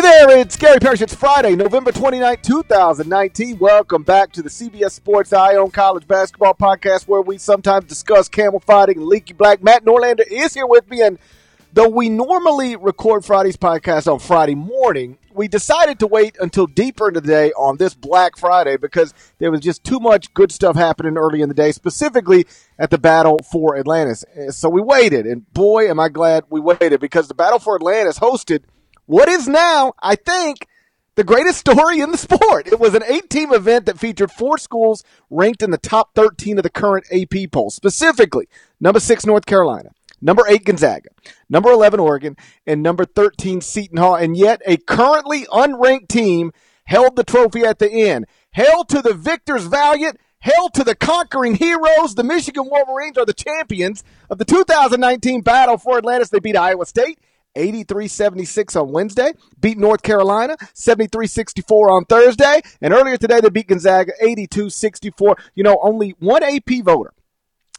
Hey there, it's Gary Parrish. It's Friday, November 29, 2019. Welcome back to the CBS Sports Eye on College Basketball Podcast, where we sometimes discuss camel fighting and leaky black. Matt Norlander is here with me, and though we normally record Friday's podcast on Friday morning, we decided to wait until deeper into the day on this Black Friday because there was just too much good stuff happening early in the day, specifically at the Battle for Atlantis. So we waited, and boy, am I glad we waited because the Battle for Atlantis hosted – what is now, I think, the greatest story in the sport. It was an eight team event that featured four schools ranked in the top 13 of the current AP poll, specifically number six, North Carolina, number eight, Gonzaga, number 11, Oregon, and number 13, Seton Hall. And yet, a currently unranked team held the trophy at the end. Hail to the victors valiant. Hail to the conquering heroes. The Michigan Wolverines are the champions of the 2019 Battle for Atlantis. They beat Iowa State 83-76 on Wednesday, beat North Carolina 73-64 on Thursday, and earlier today they beat Gonzaga 82-64. You know, only one AP voter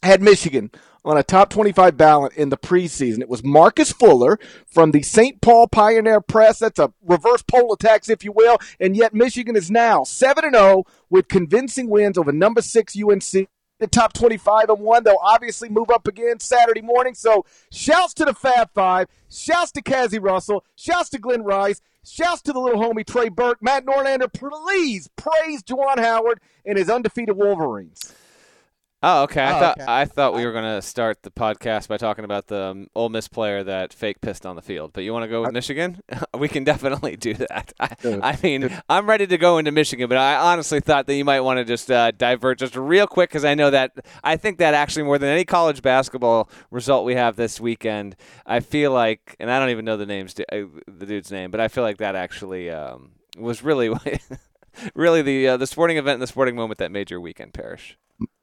had Michigan on a top 25 ballot in the preseason. It was Marcus Fuller from the St. Paul Pioneer Press. That's a reverse poll attacks, if you will. And yet Michigan is now 7 0 with convincing wins over number six UNC the top 25 and one. They'll obviously move up again Saturday morning. So shouts to the Fab Five. Shouts to Cazzie Russell. Shouts to Glen Rice. Shouts to the little homie Trey Burke. Matt Norlander, please praise Juwan Howard and his undefeated Wolverines. Oh, okay. I oh, thought okay. I thought we were going to start the podcast by talking about the um, Ole Miss player that fake pissed on the field. But you want to go with I, Michigan? we can definitely do that. I, I, mean, I'm ready to go into Michigan, but I honestly thought that you might want to just uh, divert just real quick because I know that I think that actually more than any college basketball result we have this weekend, I feel like, and I don't even know the names, uh, the dude's name, but I feel like that actually um, was really, really the uh, the sporting event and the sporting moment that made your weekend Parrish.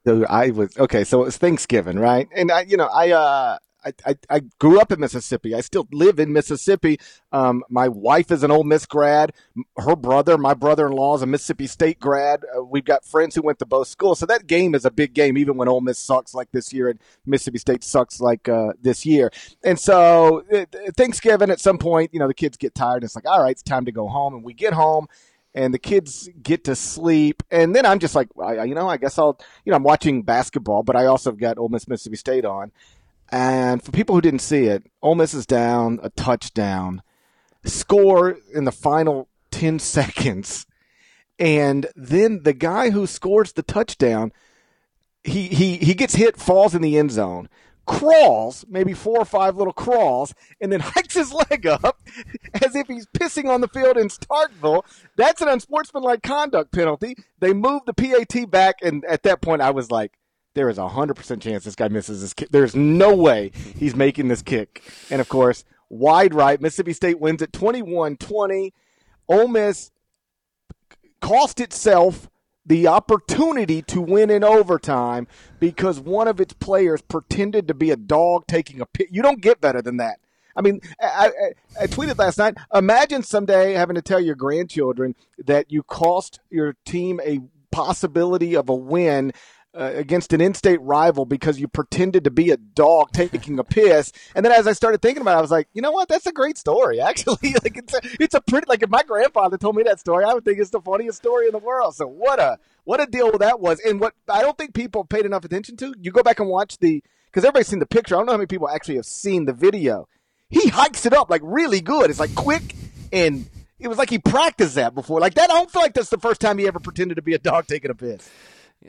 So I was okay. So it was Thanksgiving, right? And I, you know, I, uh, I, I, I grew up in Mississippi. I still live in Mississippi. Um, my wife is an Ole Miss grad. Her brother, my brother-in-law, is a Mississippi State grad. Uh, we've got friends who went to both schools, so that game is a big game, even when Ole Miss sucks like this year and Mississippi State sucks like uh, this year. And so uh, Thanksgiving, at some point, you know, the kids get tired. And it's like, all right, it's time to go home. And we get home, and the kids get to sleep. And then I'm just like, I, you know, I guess I'll, you know, I'm watching basketball, but I also got Ole Miss Mississippi State on. And for people who didn't see it, Ole Miss is down a touchdown, score in the final 10 seconds. And then the guy who scores the touchdown, he, he, he gets hit, falls in the end zone crawls, maybe four or five little crawls, and then hikes his leg up as if he's pissing on the field in Starkville. That's an unsportsmanlike conduct penalty. They moved the PAT back, and at that point, I was like, there is a 100% chance this guy misses this kick. There's no way he's making this kick. And of course, wide right, Mississippi State wins at 21 20. Ole Miss cost itself the opportunity to win in overtime because one of its players pretended to be a dog taking a pit. You don't get better than that. I mean, I, I, I, tweeted last night. Imagine someday having to tell your grandchildren that you cost your team a possibility of a win uh, against an in-state rival because you pretended to be a dog taking a piss. And then as I started thinking about it, I was like, you know what? That's a great story, actually. like it's a, it's a pretty like if my grandfather told me that story, I would think it's the funniest story in the world. So what a what a deal that was. And what I don't think people paid enough attention to. You go back and watch the because everybody's seen the picture. I don't know how many people actually have seen the video. He hikes it up like really good. It's like quick and it was like he practiced that before. Like that, I don't feel like that's the first time he ever pretended to be a dog taking a piss.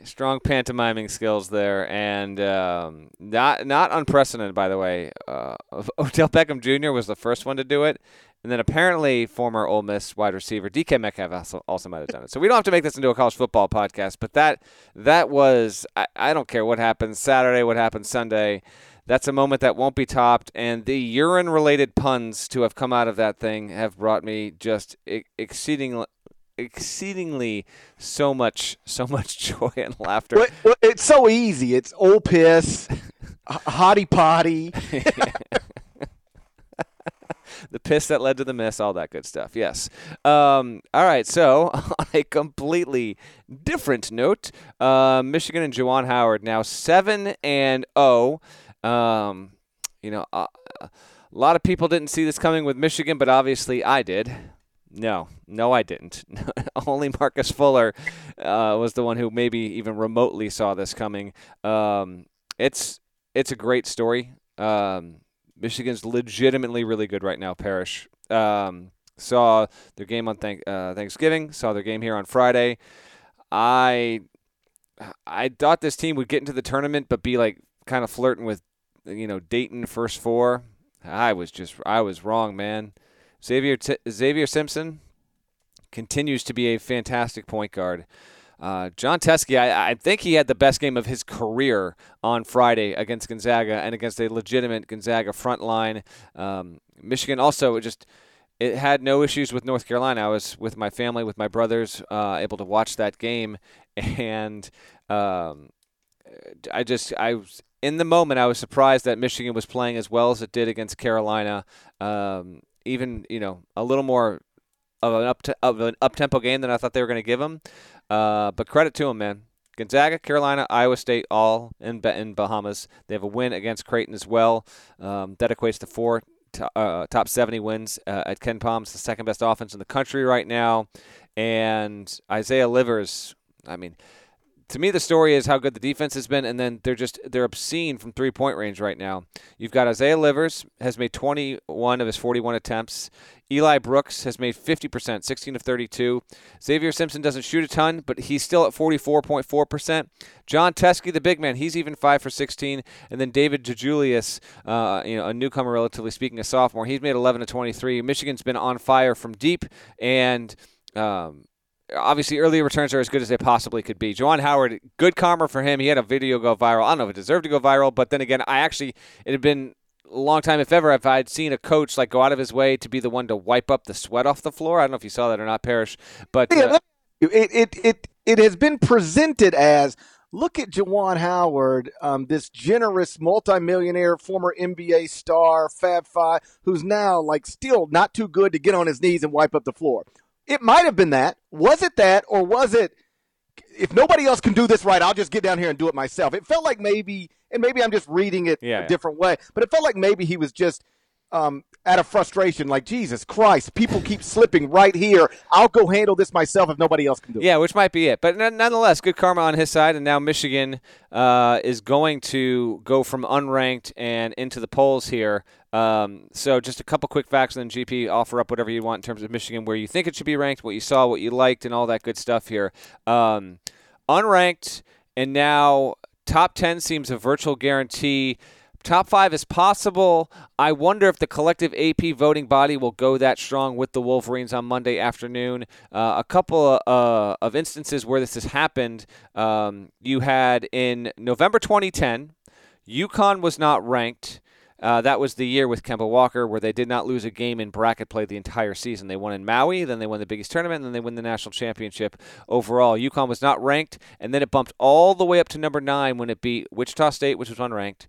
Strong pantomiming skills there, and um, not not unprecedented, by the way. Uh, Odell Beckham Jr. was the first one to do it, and then apparently former Ole Miss wide receiver DK Metcalf also, also might have done it. So we don't have to make this into a college football podcast, but that that was I, I don't care what happens Saturday, what happens Sunday. That's a moment that won't be topped, and the urine-related puns to have come out of that thing have brought me just exceedingly exceedingly so much so much joy and laughter. it's so easy. It's old piss, hottie potty. the piss that led to the miss, all that good stuff. Yes. Um, all right. So, on a completely different note, uh, Michigan and Juwan Howard now seven and zero. Oh. Um, you know, uh, a lot of people didn't see this coming with Michigan, but obviously I did No, no, I didn't. Only Marcus Fuller uh, was the one who maybe even remotely saw this coming. Um, it's it's a great story. Um, Michigan's legitimately really good right now. Parrish um, saw their game on thank, uh, Thanksgiving. Saw their game here on Friday. I I thought this team would get into the tournament, but be like kind of flirting with you know Dayton first four. I was just I was wrong, man. Xavier T- Xavier Simpson continues to be a fantastic point guard. Uh, Jon Teske, I, I, think he had the best game of his career on Friday against Gonzaga and against a legitimate Gonzaga front line. Um, Michigan also just it had no issues with North Carolina. I was with my family, with my brothers, uh, able to watch that game, and um, I just I was in the moment. I was surprised that Michigan was playing as well as it did against Carolina. Um, even you know a little more of an up of an up tempo game than I thought they were going to give them. Uh, but credit to them, man. Gonzaga, Carolina, Iowa State, all in in Bahamas. They have a win against Creighton as well. Um, that equates to four uh, top 70 wins uh, at Palm's. the second best offense in the country right now. And Isaiah Livers, I mean, to me, the story is how good the defense has been, and then they're just they're obscene from three point range right now. You've got Isaiah Livers has made 21 of his 41 attempts. Eli Brooks has made 50%, 16 of 32. Xavier Simpson doesn't shoot a ton, but he's still at 44.4%. Jon Teske, the big man, he's even 5 for 16. And then David DeJulius, uh, you know, a newcomer, relatively speaking, a sophomore, he's made 11 to 23. Michigan's been on fire from deep, and um, obviously early returns are as good as they possibly could be. Juwan Howard, good karma for him. He had a video go viral. I don't know if it deserved to go viral, but then again, I actually it had been a long time, if ever, if I'd seen a coach like go out of his way to be the one to wipe up the sweat off the floor. I don't know if you saw that or not, Parrish, but uh, it, it it it has been presented as look at Juwan Howard, um, this generous multimillionaire, former NBA star, Fab Five, who's now like still not too good to get on his knees and wipe up the floor. It might have been that. Was it that, or was it? If nobody else can do this right, I'll just get down here and do it myself. It felt like maybe, and maybe I'm just reading it yeah, a different way, but it felt like maybe he was just um, out of frustration, like Jesus Christ, people keep slipping right here. I'll go handle this myself if nobody else can do it. Yeah, which might be it, but nonetheless, good karma on his side, and now Michigan uh, is going to go from unranked and into the polls here. Um, so just a couple quick facts, and then GP offer up whatever you want in terms of Michigan, where you think it should be ranked, what you saw, what you liked, and all that good stuff here. Um, unranked, and now top ten seems a virtual guarantee. Top five is possible. I wonder if the collective AP voting body will go that strong with the Wolverines on Monday afternoon. Uh, a couple uh, of instances where this has happened. Um, you had in November 2010, UConn was not ranked. Uh, that was the year with Kemba Walker where they did not lose a game in bracket play the entire season. They won in Maui, then they won the biggest tournament, and then they win the national championship overall. UConn was not ranked, and then it bumped all the way up to number nine when it beat Wichita State, which was unranked.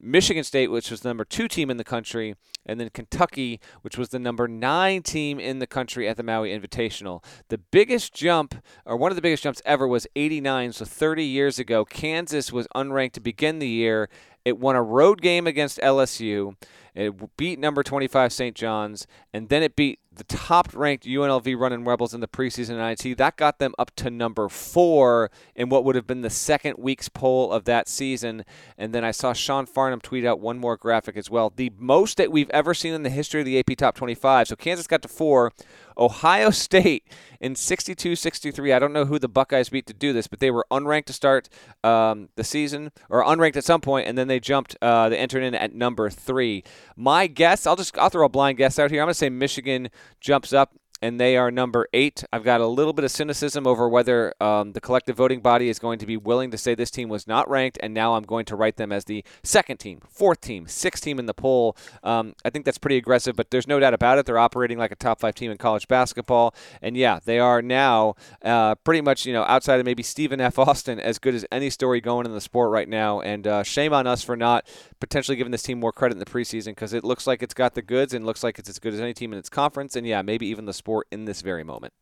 Michigan State, which was the number two team in the country, and then Kentucky, which was the number nine team in the country at the Maui Invitational. The biggest jump, or one of the biggest jumps ever, was 89. So 30 years ago, Kansas was unranked to begin the year. It won a road game against LSU. It beat number 25 St. John's, and then it beat the top ranked UNLV running Rebels in the preseason NIT. That got them up to number four in what would have been the second week's poll of that season. And then I saw Sean Farnham tweet out one more graphic as well. The most that we've ever seen in the history of the AP Top 25. So Kansas got to four. Ohio State in 62 63. I don't know who the Buckeyes beat to do this, but they were unranked to start um, the season, or unranked at some point, and then they jumped, uh, they entered in at number three. My guess, I'll just I'll throw a blind guess out here. I'm going to say Michigan jumps up and they are number eight. I've got a little bit of cynicism over whether um, the collective voting body is going to be willing to say this team was not ranked, and now I'm going to write them as the second team, fourth team, sixth team in the poll. Um, I think that's pretty aggressive, but there's no doubt about it. They're operating like a top five team in college basketball, and yeah, they are now uh, pretty much you know outside of maybe Stephen F. Austin as good as any story going in the sport right now. And uh, shame on us for not potentially giving this team more credit in the preseason because it looks like it's got the goods and looks like it's as good as any team in its conference, and yeah, maybe even the sport in this very moment.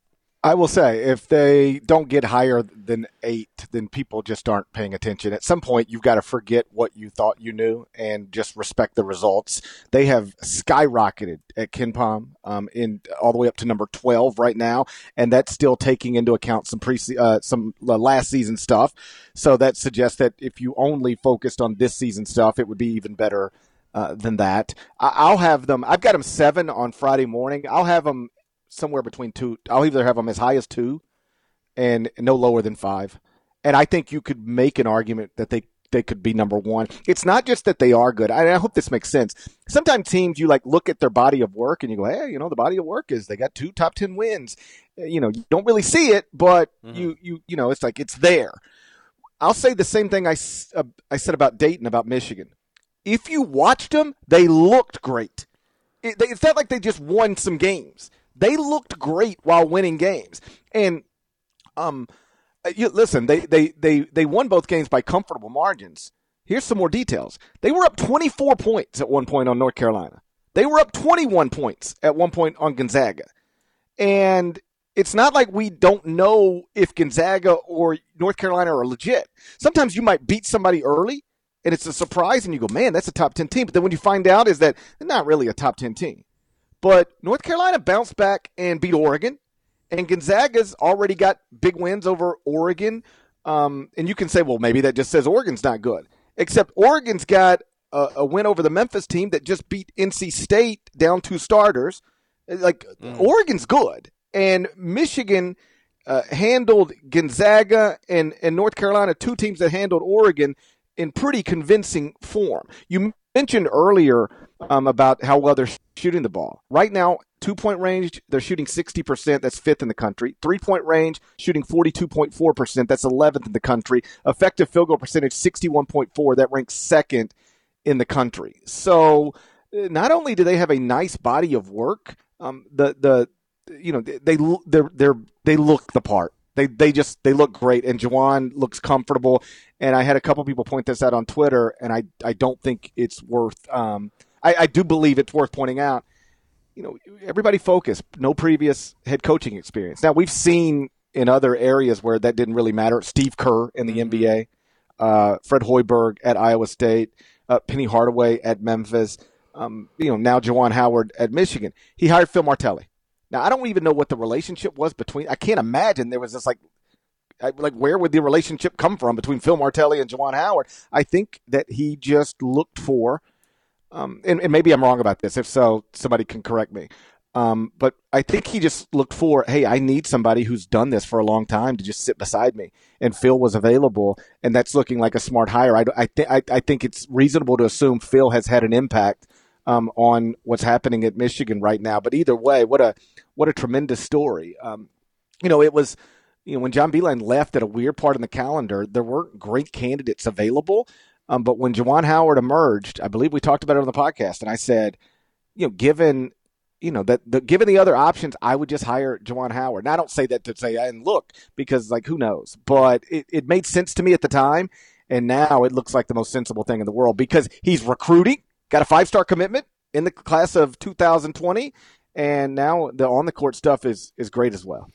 I will say, if they don't get higher than eight, then people just aren't paying attention. At some point, you've got to forget what you thought you knew and just respect the results. They have skyrocketed at KenPom um, in all the way up to number twelve right now, and that's still taking into account some pre uh, some uh, last season stuff. So that suggests that if you only focused on this season stuff, it would be even better uh, than that. I- will have them. I've got them seven on Friday morning. I'll have them somewhere between two. I'll either have them as high as two, and no lower than five. And I think you could make an argument that they they could be number one. It's not just that they are good. I, I hope this makes sense. Sometimes teams you like look at their body of work and you go, hey, you know, the body of work is they got two top ten wins. Uh, you know, you don't really see it, but mm-hmm. you you you know, it's like it's there. I'll say the same thing I uh, I said about Dayton about Michigan. If you watched them, they looked great. It, it's not like they just won some games. They looked great while winning games. And um, uh, you, listen, they, they, they, they won both games by comfortable margins. Here's some more details. They were up 24 points at one point on North Carolina. They were up 21 points at one point on Gonzaga. And it's not like we don't know if Gonzaga or North Carolina are legit. Sometimes you might beat somebody early and it's a surprise and you go, man, that's a top 10 team. But then when you find out is that they're not really a top 10 team. But North Carolina bounced back and beat Oregon, and Gonzaga's already got big wins over Oregon. Um, and you can say, well, maybe that just says Oregon's not good. Except Oregon's got a, a win over the Memphis team that just beat NC State down two starters. Like mm. Oregon's good, and Michigan uh, handled Gonzaga and and North Carolina, two teams that handled Oregon in pretty convincing form. You mentioned earlier um, about how well they're shooting the ball. Right now, two point range, they're shooting 60%. That's fifth in the country. Three point range, shooting 42.4%. That's 11th in the country. Effective field goal percentage, 61.4. That ranks second in the country. So uh, not only do they have a nice body of work, um, the, the, you know, they, they're, they're, they look the part. They, they just they look great and Juwan looks comfortable and I had a couple people point this out on Twitter and I I don't think it's worth um, I, I do believe it's worth pointing out. You know, everybody focused, No previous head coaching experience. Now we've seen in other areas where that didn't really matter. Steve Kerr in the mm-hmm. NBA, uh, Fred Hoiberg at Iowa State, uh, Penny Hardaway at Memphis. Um, you know, now Juwan Howard at Michigan. He hired Phil Martelli. Now I don't even know what the relationship was between. I can't imagine there was this like like where would the relationship come from between Phil Martelli and Juwan Howard? I think that he just looked for um, and, and, maybe I'm wrong about this. If so, somebody can correct me. Um, but I think he just looked for, hey, I need somebody who's done this for a long time to just sit beside me. And Phil was available, and that's looking like a smart hire. I, I, th- I, I think it's reasonable to assume Phil has had an impact um, on what's happening at Michigan right now. But either way, what a what a tremendous story. Um, you know, it was you know when John Beilein left at a weird part in the calendar, there weren't great candidates available. Um, but when Juwan Howard emerged, I believe we talked about it on the podcast, and I said, you know, given you know that the, given the other options, I would just hire Juwan Howard. And I don't say that to say and look because like who knows, but it, it made sense to me at the time, and now it looks like the most sensible thing in the world because he's recruiting, got a five star commitment in the class of 2020, and now the on the court stuff is is great as well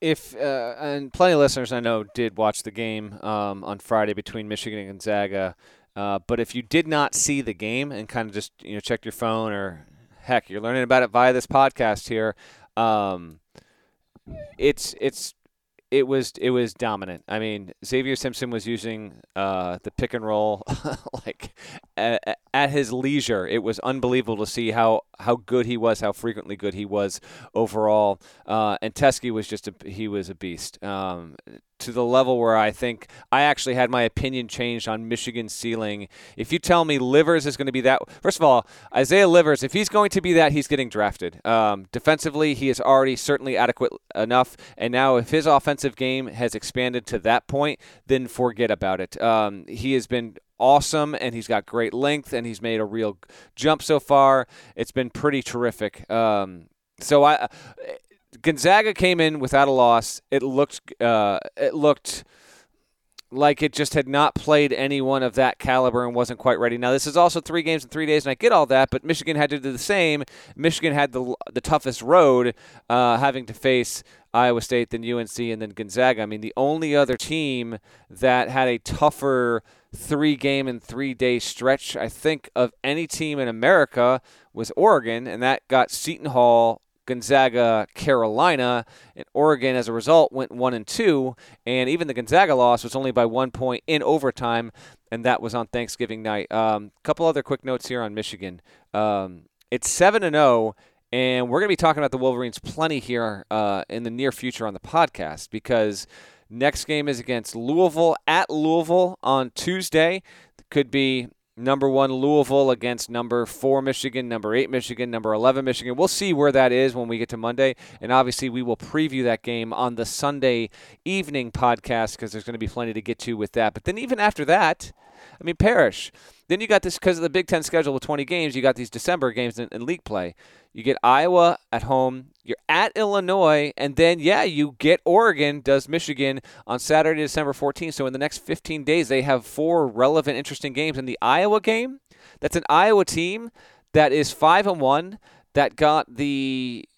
if uh, and plenty of listeners I know did watch the game um, on Friday between Michigan and Gonzaga, uh, but if you did not see the game and kind of just you know checked your phone or heck, you're learning about it via this podcast here. Um, it's it's it was it was dominant. I mean, Xavier Simpson was using uh, the pick and roll like at, at, his leisure. It was unbelievable to see how how good he was, how frequently good he was overall. Uh, and Teske was just a he was a beast. Um, to the level where I think I actually had my opinion changed on Michigan's ceiling. If you tell me Livers is going to be that, first of all, Isaiah Livers, if he's going to be that, he's getting drafted. Um, defensively, he is already certainly adequate enough. And now, if his offensive game has expanded to that point, then forget about it. Um, he has been awesome and he's got great length and he's made a real jump so far. It's been pretty terrific. Um, so I Gonzaga came in without a loss. It looked uh, it looked like it just had not played anyone of that caliber and wasn't quite ready. Now this is also three games in three days, and I get all that, but Michigan had to do the same. Michigan had the the toughest road, uh, having to face Iowa State, then UNC, and then Gonzaga. I mean, the only other team that had a tougher three game and three day stretch, I think, of any team in America was Oregon, and that got Seton Hall, Gonzaga, Carolina, and Oregon as a result went one and two, and even the Gonzaga loss was only by one point in overtime, and that was on Thanksgiving night. A um, couple other quick notes here on Michigan. Um, it's seven and zero, oh, and we're going to be talking about the Wolverines plenty here uh, in the near future on the podcast because next game is against Louisville at Louisville on Tuesday. Could be number one Louisville against number four Michigan, number eight Michigan, number 11 Michigan. We'll see where that is when we get to Monday. And obviously, we will preview that game on the Sunday evening podcast because there's going to be plenty to get to with that. But then, even after that, I mean, Parrish. Then you got this because of the Big Ten schedule with 20 games. You got these December games in, in, league play. You get Iowa at home. You're at Illinois, and then yeah, you get Oregon. Does Michigan on Saturday, December 14th? So in the next 15 days, they have four relevant, interesting games. In the Iowa game, that's an Iowa team that is five and one that got the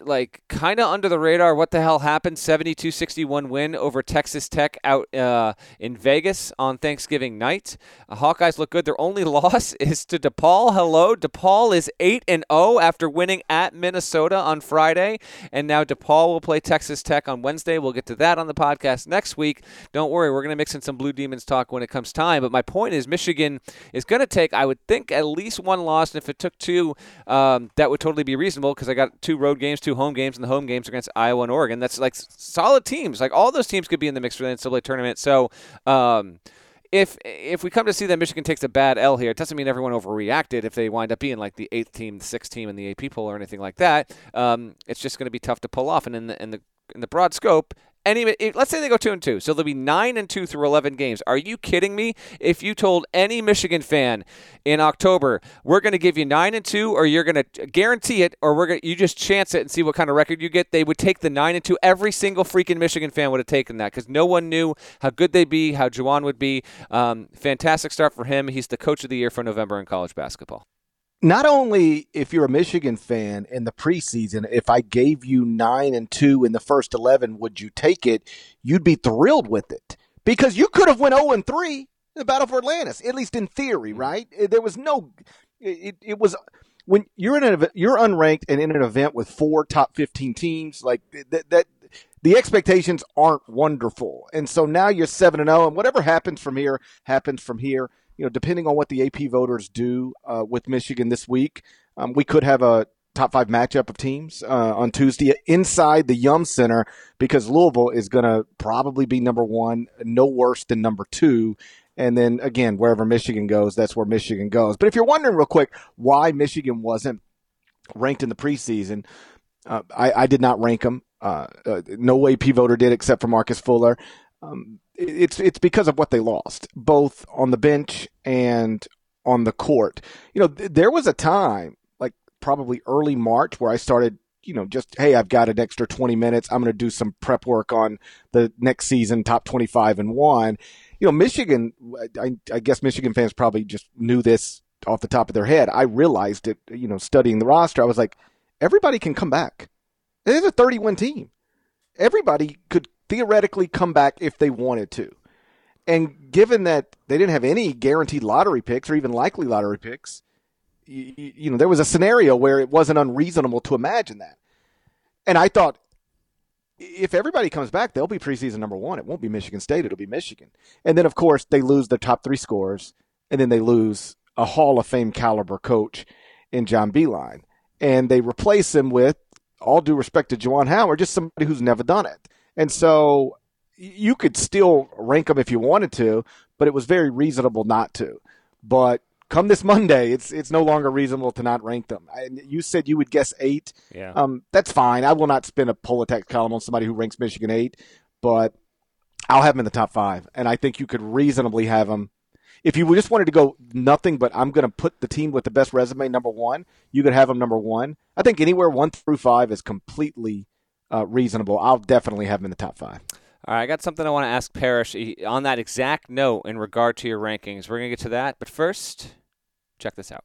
like kind of under the radar. What the hell happened? 72-61 win over Texas Tech out uh, in Vegas on Thanksgiving night. Uh, Hawkeyes look good. Their only loss is to DePaul. Hello, DePaul is eight and zero oh after winning at Minnesota on Friday, and now DePaul will play Texas Tech on Wednesday. We'll get to that on the podcast next week. Don't worry, we're going to mix in some Blue Demons talk when it comes time. But my point is, Michigan is going to take, I would think, at least one loss, and if it took two, um, that would totally be reasonable because I got two road games games, two home games, and the home games against Iowa and Oregon. That's like solid teams. Like all those teams could be in the mix for the NCAA tournament. So. Um, if if we come to see that Michigan takes a bad L here, it doesn't mean everyone overreacted. If they wind up being like the eighth team, the sixth team in the AP poll or anything like that, um, it's just going to be tough to pull off. And in the in the in the broad scope, any let's say they go two and two, so they'll be nine and two through eleven games. Are you kidding me? If you told any Michigan fan in October we're going to give you nine and two, or you're going to guarantee it, or we're going you just chance it and see what kind of record you get, they would take the nine and two. Every single freaking Michigan fan would have taken that because no one knew how good they'd be, how Juwan would be. Um, fantastic start for him. He's the coach of the year for November in college basketball not only if you're a Michigan fan in the preseason, if I gave you nine and two in the first eleven, would you take it? You'd be thrilled with it because you could have went zero and three in the Battle for Atlantis, at least in theory, mm-hmm. right? There was no, it, it was when you're in an you're unranked and in an event with four top fifteen teams, like that, that the expectations aren't wonderful, and so now you're seven and 0 and whatever happens from here happens from here you know, depending on what the AP voters do uh, with Michigan this week, um, we could have a top five matchup of teams uh, on Tuesday inside the Yum Center because Louisville is going to probably be number one, no worse than number two. And then again, wherever Michigan goes, that's where Michigan goes. But if you're wondering real quick why Michigan wasn't ranked in the preseason, uh, I, I, did not rank them. Uh, uh no AP voter did except for Marcus Fuller. Um, it's it's because of what they lost, both on the bench and on the court. You know, th- there was a time, like probably early March, where I started, you know, just hey, I've got an extra twenty minutes. I'm going to do some prep work on the next season, top twenty five and one. You know, Michigan. I, I guess Michigan fans probably just knew this off the top of their head. I realized it, you know, studying the roster. I was like, everybody can come back. It's a 31 team. Everybody could theoretically come back if they wanted to. And given that they didn't have any guaranteed lottery picks or even likely lottery picks, you, you, know, there was a scenario where it wasn't unreasonable to imagine that. And I thought, if everybody comes back, they'll be preseason number one. It won't be Michigan State, it'll be Michigan. And then, of course, they lose their top three scores, and then they lose a Hall of Fame caliber coach in John Beilein. And they replace him with, all due respect to Juwan Howard, just somebody who's never done it. And so you could still rank them if you wanted to, but it was very reasonable not to. But come this Monday, it's it's no longer reasonable to not rank them. And you said you would guess eight. Yeah. Um, that's fine. I will not spin a Poll Attacks column on somebody who ranks Michigan eight, but I'll have them in the top five, and I think you could reasonably have them. If you just wanted to go nothing, but I'm going to put the team with the best resume number one, you could have them number one. I think anywhere one through five is completely uh, reasonable. I'll definitely have him in the top five. All right, I got something I want to ask Parrish on that exact note in regard to your rankings. We're going to get to that, but first, check this out.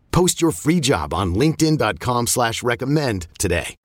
Post your free job on LinkedIn.com slash recommend today.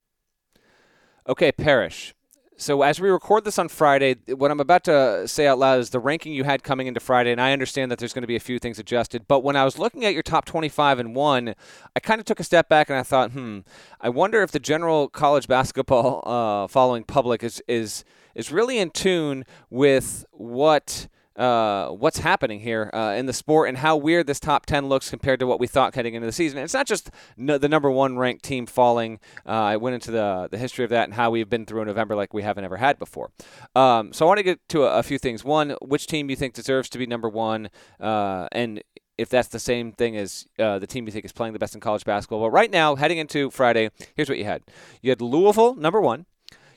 Okay, Parrish. So as we record this on Friday, what I'm about to say out loud is the ranking you had coming into Friday, and I understand that there's going to be a few things adjusted. But when I was looking at your top 25 and one, I kind of took a step back and I thought, hmm, I wonder if the general college basketball uh, following public is is is really in tune with what uh, what's happening here uh, in the sport and how weird this top 10 looks compared to what we thought heading into the season. It's not just no, the number one ranked team falling. Uh, I went into the, the history of that and how we've been through a November like we haven't ever had before. Um, so I want to get to a, a, few things. One, which team you think deserves to be number one? Uh, and if that's the same thing as uh, the team you think is playing the best in college basketball. But right now, heading into Friday, here's what you had. You had Louisville, number one.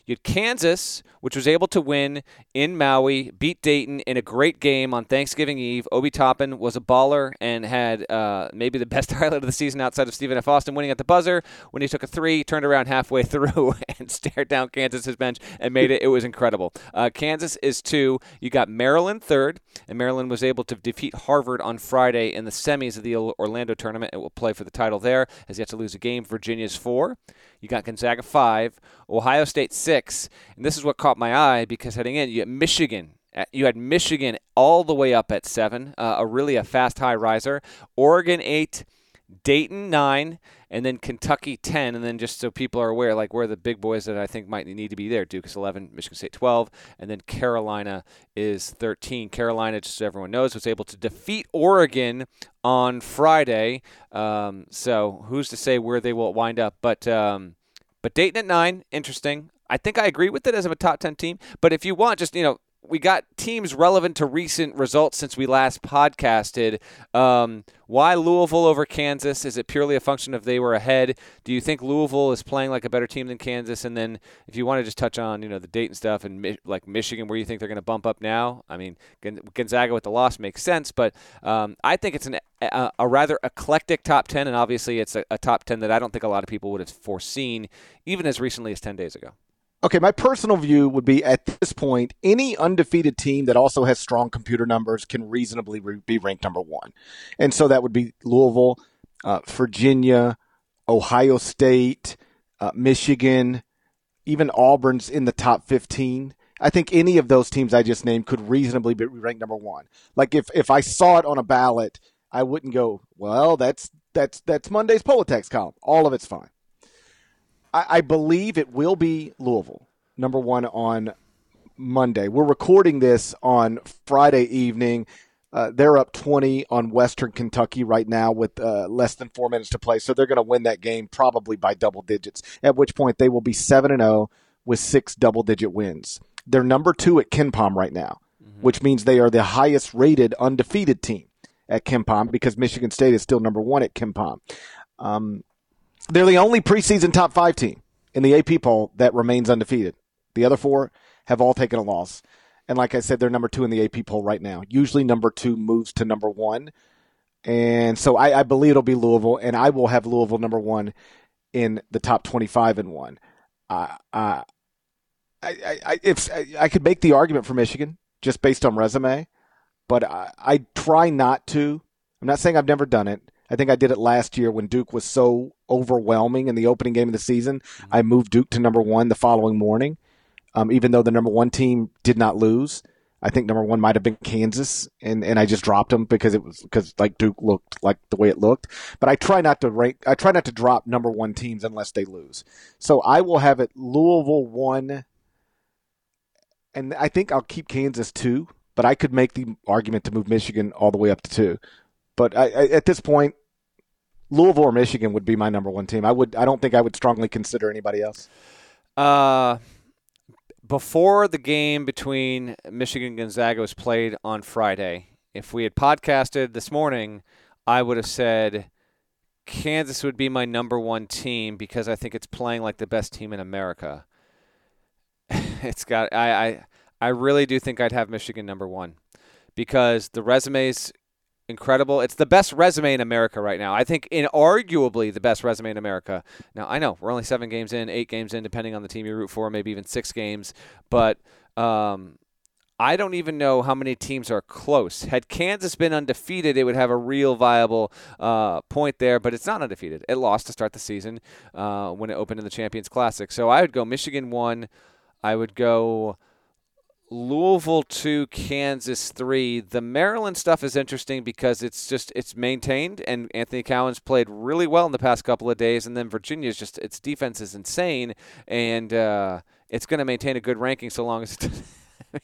You had Kansas, which was able to win in Maui, beat Dayton in a great game on Thanksgiving Eve. Obi Toppin was a baller and had uh, maybe the best highlight of the season outside of Stephen F. Austin winning at the buzzer when he took a three, turned around halfway through, and stared down Kansas's bench and made it. It was incredible. Uh, Kansas is two. You got Maryland third, and Maryland was able to defeat Harvard on Friday in the semis of the Orlando tournament. It will play for the title there, as yet to lose a game. Virginia's four. You got Gonzaga five, Ohio State six, and this is what caught my eye because heading in, you had Michigan. You had Michigan all the way up at seven, uh, a really a fast high riser. Oregon eight, Dayton nine, and then Kentucky 10. And then just so people are aware, like where the big boys that I think might need to be there Duke is 11, Michigan State 12, and then Carolina is 13. Carolina, just so everyone knows, was able to defeat Oregon on Friday. Um, so who's to say where they will wind up? But um, but Dayton at nine, interesting. I think I agree with it as a top 10 team. But if you want, just, you know, we got teams relevant to recent results since we last podcasted. Um, why Louisville over Kansas? Is it purely a function of they were ahead? Do you think Louisville is playing like a better team than Kansas? And then, if you want to just touch on you know the Dayton stuff and like Michigan, where you think they're going to bump up now? I mean, Gonzaga with the loss makes sense, but um, I think it's an, a, a, rather eclectic top ten, and obviously it's a, a top ten that I don't think a lot of people would have foreseen, even as recently as ten days ago. Okay, my personal view would be at this point, any undefeated team that also has strong computer numbers can reasonably re- be ranked number one. And so that would be Louisville, uh, Virginia, Ohio State, uh, Michigan, even Auburn's in the top 15. I think any of those teams I just named could reasonably be ranked number one. Like if, if I saw it on a ballot, I wouldn't go, well, that's, that's, that's Monday's Poll Attacks column. All of it's fine. I, I believe it will be Louisville, number one on Monday. We're recording this on Friday evening. Uh, they're up 20 on Western Kentucky right now with uh, less than four minutes to play. So they're going to win that game probably by double digits, at which point they will be 7 and 0 with six double digit wins. They're number two at KenPom right now, mm-hmm. which means they are the highest rated undefeated team at KenPom because Michigan State is still number one at KenPom. Um, they're the only preseason top five team in the AP poll that remains undefeated. The other four have all taken a loss. And like I said, they're number two in the AP poll right now. Usually number two moves to number one. And so I, I believe it'll be Louisville, and I will have Louisville number one in the top 25 and one. Uh, I, I, if I could make the argument for Michigan just based on resume, but I, I try not to. I'm not saying I've never done it. I think I did it last year when Duke was so overwhelming in the opening game of the season. Mm-hmm. I moved Duke to number one the following morning, um, even though the number one team did not lose. I think number one might have been Kansas, and, and I just dropped them because it was because like Duke looked like the way it looked. But I try not to rank. I try not to drop number one teams unless they lose. So I will have it Louisville one, and I think I'll keep Kansas two. But I could make the argument to move Michigan all the way up to two. But I, I, at this point, Louisville or Michigan would be my number one team. I would. I don't think I would strongly consider anybody else. Uh, before the game between Michigan and Gonzaga was played on Friday, if we had podcasted this morning, I would have said Kansas would be my number one team because I think it's playing like the best team in America. it's got I, I I really do think I'd have Michigan number one because the resume's incredible. It's the best resume in America right now. I think inarguably the best resume in America. Now I know we're only seven games in, eight games in, depending on the team you root for, maybe even six games. But um, I don't even know how many teams are close. Had Kansas been undefeated, it would have a real viable uh, point there, but it's not undefeated. It lost to start the season uh, when it opened in the Champions Classic. So I would go Michigan one. I would go Louisville two, Kansas three. The Maryland stuff is interesting because it's just it's maintained, and Anthony Cowan's played really well in the past couple of days, and then Virginia's just its defense is insane, and uh, it's going to maintain a good ranking so long as.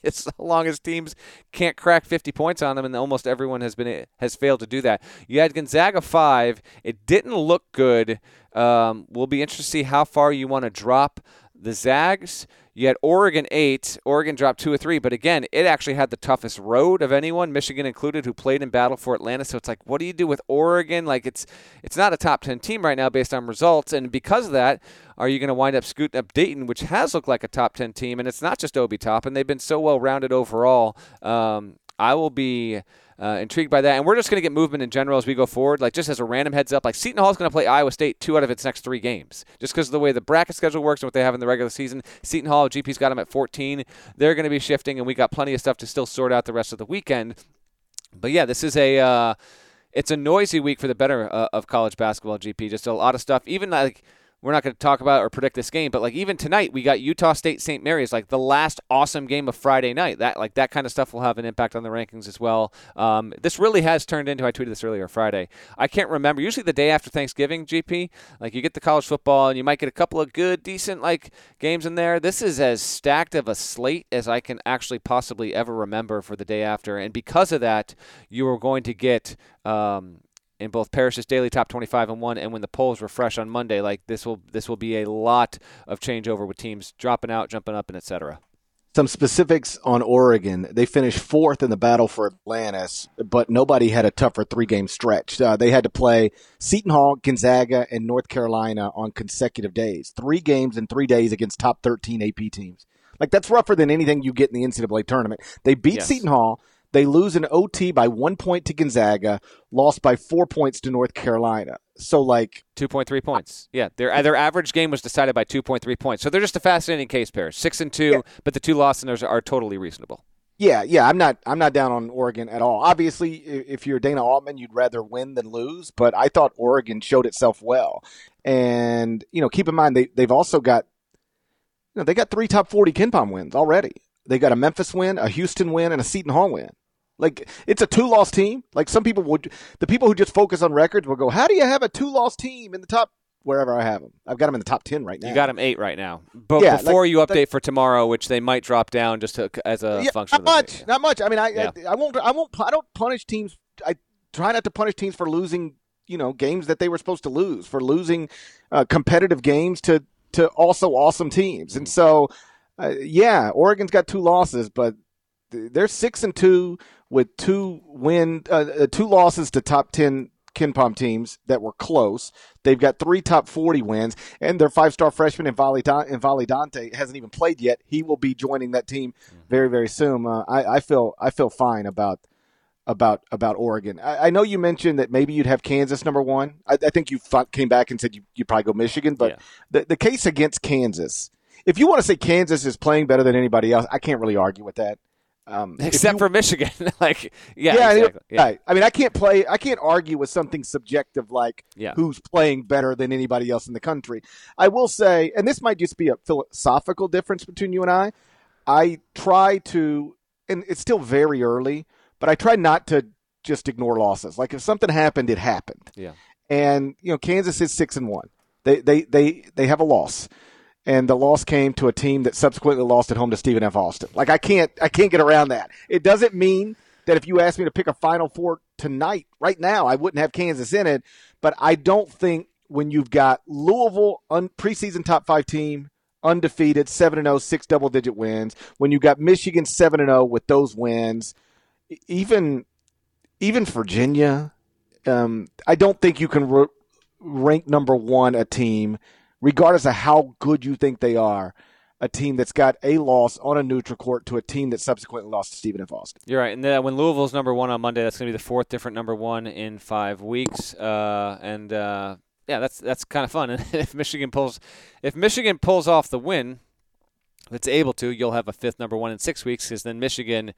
It's so long as teams can't crack 50 points on them, and almost everyone has been has failed to do that. You had Gonzaga five; it didn't look good. Um, we'll be interested to see how far you want to drop the Zags. You had Oregon eight. Oregon dropped two or three, but again, it actually had the toughest road of anyone, Michigan included, who played in battle for Atlantis. So it's like, what do you do with Oregon? Like it's it's not a top ten team right now based on results, and because of that, are you going to wind up scooting up Dayton, which has looked like a top ten team, and it's not just Obi Top, and they've been so well rounded overall. Um, I will be uh, intrigued by that. And we're just going to get movement in general as we go forward. Like just as a random heads up, like Seton Hall is going to play Iowa State two out of its next three games, just because of the way the bracket schedule works and what they have in the regular season. Seton Hall, GP's got them at 14. They're going to be shifting, and we got plenty of stuff to still sort out the rest of the weekend. But yeah, this is a. Uh, it's a noisy week for the better uh, of college basketball, GP. Just a lot of stuff. Even like we're not going to talk about or predict this game, but like even tonight we got Utah State St. Mary's, like the last awesome game of Friday night. That like that kind of stuff will have an impact on the rankings as well. Um, this really has turned into. I tweeted this earlier Friday. I can't remember. Usually the day after Thanksgiving, GP, like you get the college football and you might get a couple of good, decent like games in there. This is as stacked of a slate as I can actually possibly ever remember for the day after, and because of that, you are going to get. Um, in both Parrish's daily top 25 and one, and when the polls refresh on Monday, like this will this will be a lot of changeover with teams dropping out, jumping up, and etc. Some specifics on Oregon. They finished fourth in the battle for Atlantis, but nobody had a tougher three game stretch. Uh, they had to play Seton Hall, Gonzaga, and North Carolina on consecutive days. Three games in three days against top 13 AP teams. Like, that's rougher than anything you get in the NCAA tournament. They beat yes. Seton Hall. They lose an OT by one point to Gonzaga, lost by four points to North Carolina. So like two point three points. Yeah, their uh, their average game was decided by two point three points. So they're just a fascinating case pair. Six and two, yeah. but the two losses are, are totally reasonable. Yeah, yeah, I'm not I'm not down on Oregon at all. Obviously, if you're Dana Altman, you'd rather win than lose, but I thought Oregon showed itself well. And, you know, keep in mind they they've also got you know, they got three top 40 KenPom wins already. They got a Memphis win, a Houston win, and a Seton Hall win. Like it's a two loss team. Like some people would, the people who just focus on records will go, "How do you have a two loss team in the top wherever I have them? I've got them in the top ten right now. You got them eight right now, but yeah, before like, you update like, for tomorrow, which they might drop down just to, as a yeah, function. Not much, not much. I mean, I, yeah. I, I won't, I won't, I don't punish teams. I try not to punish teams for losing, you know, games that they were supposed to lose, for losing uh, competitive games to to also awesome teams, and so. Uh, yeah, Oregon's got two losses, but they're six and two with two win, uh, uh, two losses to top ten KenPom teams that were close. They've got three top 40 wins, and their five star freshman N'Faly, Dante hasn't even played yet. He will be joining that team very, very soon. Uh, I, I, feel I feel fine about about about Oregon. I, I, know you mentioned that maybe you'd have Kansas number one. I, I think you came back and said you, would probably go Michigan, but yeah. the, the case against Kansas, if you want to say Kansas is playing better than anybody else, I can't really argue with that. Um, Except you, for Michigan, like yeah, yeah, exactly. yeah. I mean, I can't play. I can't argue with something subjective like yeah. who's playing better than anybody else in the country. I will say, and this might just be a philosophical difference between you and I. I try to and it's still very early, but I try not to just ignore losses. Like if something happened, it happened. Yeah. And you know, Kansas is six and one. They they they they have a loss, and the loss came to a team that subsequently lost at home to Stephen F. Austin. Like I can't I can't get around that. It doesn't mean that if you asked me to pick a Final Four tonight, right now, I wouldn't have Kansas in it. But I don't think when you've got Louisville un- preseason top five team undefeated, 7 0, six double digit wins. When you've got Michigan 7 0 with those wins, even even Virginia, um, I don't think you can r- rank number one a team, regardless of how good you think they are, a team that's got a loss on a neutral court to a team that subsequently lost to Stephen F. Austin. You're right. And then when Louisville's number one on Monday, that's going to be the fourth different number one in five weeks. Uh, and uh, yeah, that's that's kind of fun. And if Michigan pulls, if Michigan pulls off the win, if it's able to, you'll have a fifth number one in six weeks. Because then Michigan,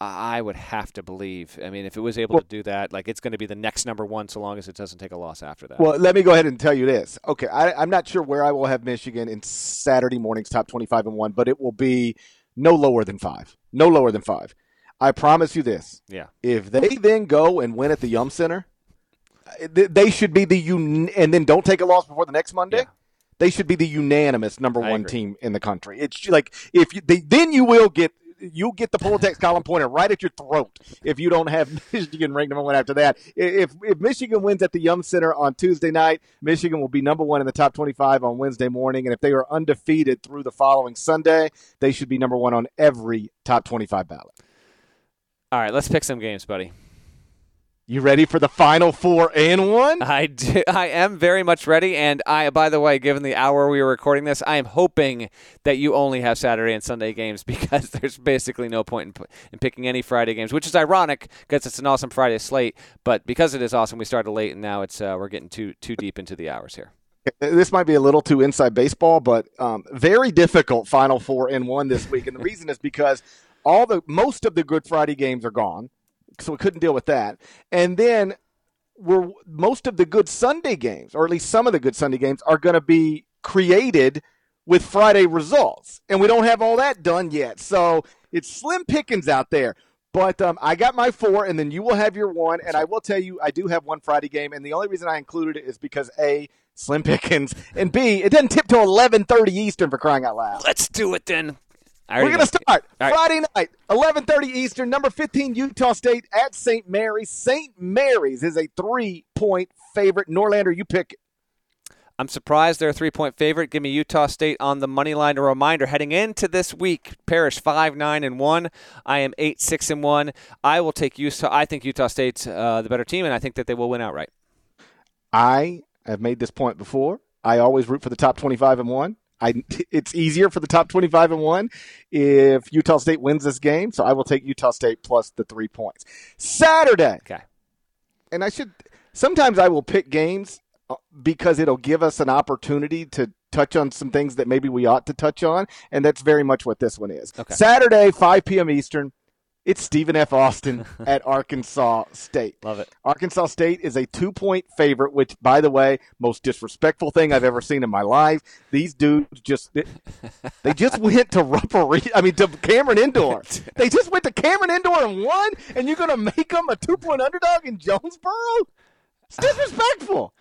I would have to believe. I mean, if it was able Well- to do that, like it's going to be the next number one, so long as it doesn't take a loss after that. Well, let me go ahead and tell you this. Okay, I, I'm not sure where I will have Michigan in Saturday morning's top 25 and one, but it will be no lower than five. No lower than five. I promise you this. yeah. If they then go and win at the Yum Center, eh, they should be the un- and then don't take a loss before the next Monday. Yeah. They should be the unanimous number I one agree. team in the country. It's like if you, they, then you will get you'll get the Poll Attacks column pointed right at your throat if you don't have Michigan ranked number one after that. If if Michigan wins at the Yum Center on Tuesday night, Michigan will be number one in the top twenty five on Wednesday morning, and if they are undefeated through the following Sunday, they should be number one on every top twenty five ballot. All right, let's pick some games, buddy. You ready for the final four and one? I do, I am very much ready, and I, by the way, given the hour we were recording this, I am hoping that you only have Saturday and Sunday games because there's basically no point in, in picking any Friday games, which is ironic because it's an awesome Friday slate. But because it is awesome, we started late, and now it's uh, we're getting too too deep into the hours here. this might be a little too inside baseball, but um, very difficult Final Four in one this week, and the reason is because all the most of the Good Friday games are gone, so we couldn't deal with that, and then we're most of the good Sunday games, or at least some of the good Sunday games, are going to be created with Friday results, and we don't have all that done yet, so it's slim pickings out there. But um, I got my four, and then you will have your one. And I will tell you, I do have one Friday game, and the only reason I included it is because a Slim pickings, and b it doesn't tip till eleven thirty Eastern for crying out loud. Let's do it then. We're gonna start All right. Friday night, eleven thirty Eastern. Number fifteen, Utah State at St. Mary's. St. Mary's is a three point favorite. Norlander, you pick. it. I'm surprised they're a three point favorite. Give me Utah State on the money line. A reminder heading into this week, Parrish five nine and one. I am eight six and one. I will take Utah. I think Utah State's uh, the better team, and I think that they will win outright. I have made this point before. I always root for the top 25 and one. I, it's easier for the top 25 and one if Utah State wins this game. So I will take Utah State plus the three points. Saturday. Okay. And I should, sometimes I will pick games uh, because it'll give us an opportunity to touch on some things that maybe we ought to touch on. And that's very much what this one is. Okay. Saturday, 5 p.m. Eastern. It's Stephen F. Austin at Arkansas State. Love it. Arkansas State is a two point favorite, which, by the way, most disrespectful thing I've ever seen in my life. These dudes just they just went to Ruppert. I mean, to Cameron Indoor. They just went to Cameron Indoor and won, and you're going to make them a two point underdog in Jonesboro? It's disrespectful.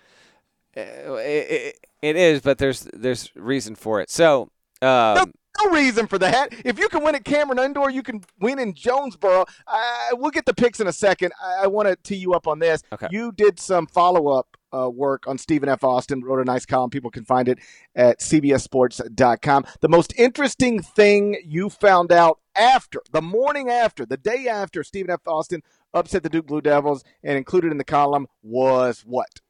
Uh, it, it, it is, but there's there's reason for it. So. Um, no reason for that. If you can win at Cameron Indoor, you can win in Jonesboro. Uh, we'll get the picks in a second. I, I want to tee you up on this. Okay. You did some follow up uh, work on Stephen F. Austin, wrote a nice column. People can find it at cbssports.com. The most interesting thing you found out after, the morning after, the day after Stephen F. Austin upset the Duke Blue Devils and included in the column was what?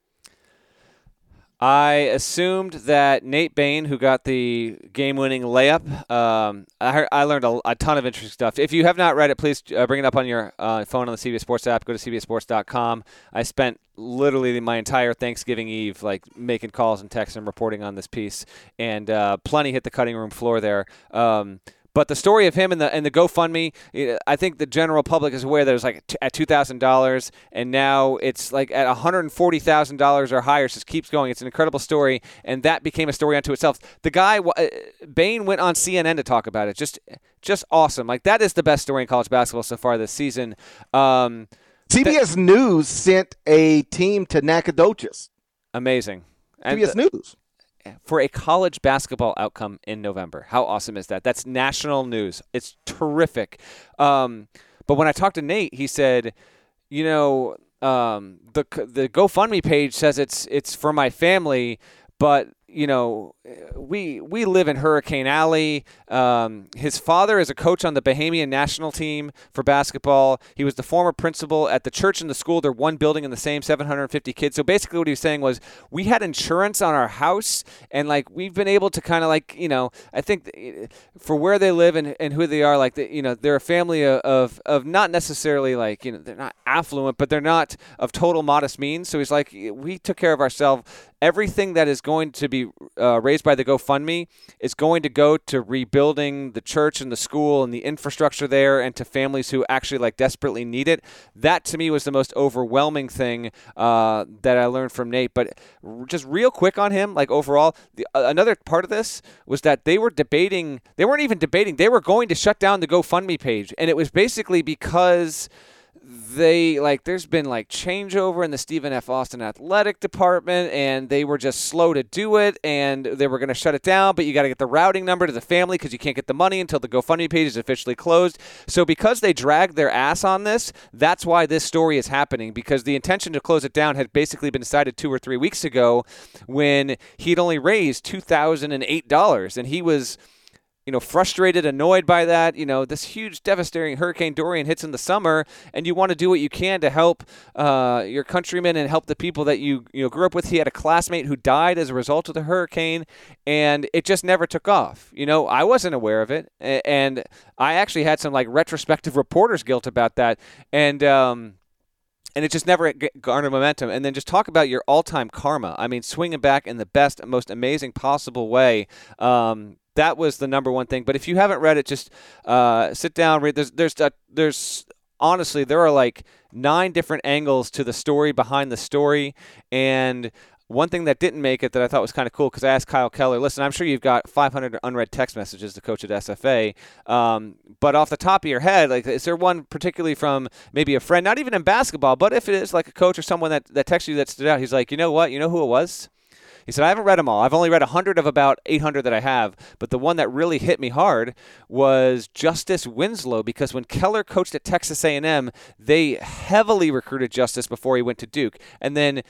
I assumed that Nate Bain, who got the game-winning layup, um, I, heard, I learned a, a ton of interesting stuff. If you have not read it, please uh, bring it up on your uh, phone on the CBS Sports app. Go to cbssports.com. I spent literally my entire Thanksgiving Eve like making calls and texts and reporting on this piece, and uh, plenty hit the cutting room floor there. Um, But the story of him and the and the GoFundMe, I think the general public is aware that it was like at two thousand dollars, and now it's like at one hundred and forty thousand dollars or higher. So it just keeps going. It's an incredible story, and that became a story unto itself. The guy Bain went on CNN to talk about it. Just just awesome. Like that is the best story in college basketball so far this season. Um, CBS News sent a team to Nacogdoches. Amazing. CBS News for a college basketball outcome in November. How awesome is that? That's national news. It's terrific. Um, but when I talked to Nate, he said, you know, um, the the GoFundMe page says it's it's for my family, but you know, we we live in Hurricane Alley. Um, his father is a coach on the Bahamian national team for basketball. He was the former principal at the church and the school. They're one building in the same 750 kids. So basically, what he was saying was, we had insurance on our house, and like we've been able to kind of like you know, I think for where they live and, and who they are, like the, you know, they're a family of, of of not necessarily like you know they're not affluent, but they're not of total modest means. So he's like, we took care of ourselves. Everything that is going to be uh, raised by the GoFundMe is going to go to rebuilding the church and the school and the infrastructure there and to families who actually like desperately need it. That to me was the most overwhelming thing uh, that I learned from Nate. But just real quick on him, like overall, the, uh, another part of this was that they were debating, they weren't even debating, they were going to shut down the GoFundMe page. And it was basically because they like there's been like changeover in the Stephen F. Austin athletic department and they were just slow to do it and they were going to shut it down but you got to get the routing number to the family because you can't get the money until the GoFundMe page is officially closed so because they dragged their ass on this that's why this story is happening because the intention to close it down had basically been decided two or three weeks ago when he'd only raised $2,008 and he was you know, frustrated, annoyed by that. You know, this huge, devastating Hurricane Dorian hits in the summer, and you want to do what you can to help uh, your countrymen and help the people that you you know grew up with. He had a classmate who died as a result of the hurricane, and it just never took off. You know, I wasn't aware of it, and I actually had some like retrospective reporter's guilt about that, and. Um, and it just never garnered momentum. And then just talk about your all-time karma. I mean, swinging back in the best, most amazing possible way. Um, that was the number one thing. But if you haven't read it, just uh, sit down, read. There's there's uh, there's honestly there are like nine different angles to the story behind the story, and one thing that didn't make it that I thought was kind of cool because I asked Kyle Keller, listen, I'm sure you've got 500 unread text messages to coach at SFA, um, but off the top of your head, like, is there one particularly from maybe a friend, not even in basketball, but if it is like a coach or someone that, that texted you that stood out, he's like, you know what, you know who it was? He said, I haven't read them all. I've only read 100 of about 800 that I have, but the one that really hit me hard was Justice Winslow because when Keller coached at Texas A&M, they heavily recruited Justice before he went to Duke. And then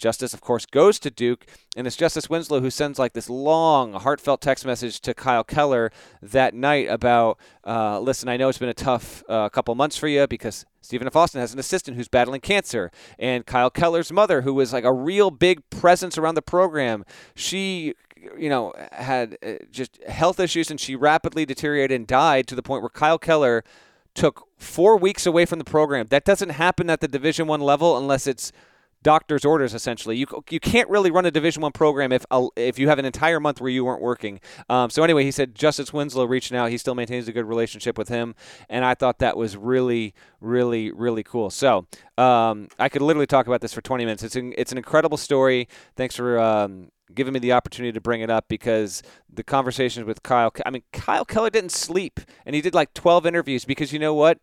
Justice, of course, goes to Duke, and it's Justice Winslow who sends like this long, heartfelt text message to Kyle Keller that night about, uh, listen, I know it's been a tough uh, couple months for you because Stephen F. Austin has an assistant who's battling cancer, and Kyle Keller's mother, who was like a real big presence around the program, she you know, had uh, just health issues and she rapidly deteriorated and died to the point where Kyle Keller took four weeks away from the program. That doesn't happen at the Division One level unless it's doctor's orders essentially. You you can't really run a division one program if if you have an entire month where you weren't working. Um, so anyway he said justice winslow reached out. He still maintains a good relationship with him. And i thought that was really really really cool. So um, i could literally talk about this for 20 minutes. It's an, it's an incredible story. Thanks for um, giving me the opportunity to bring it up because the conversations with Kyle, I mean, Kyle Keller didn't sleep and he did like 12 interviews because you know what?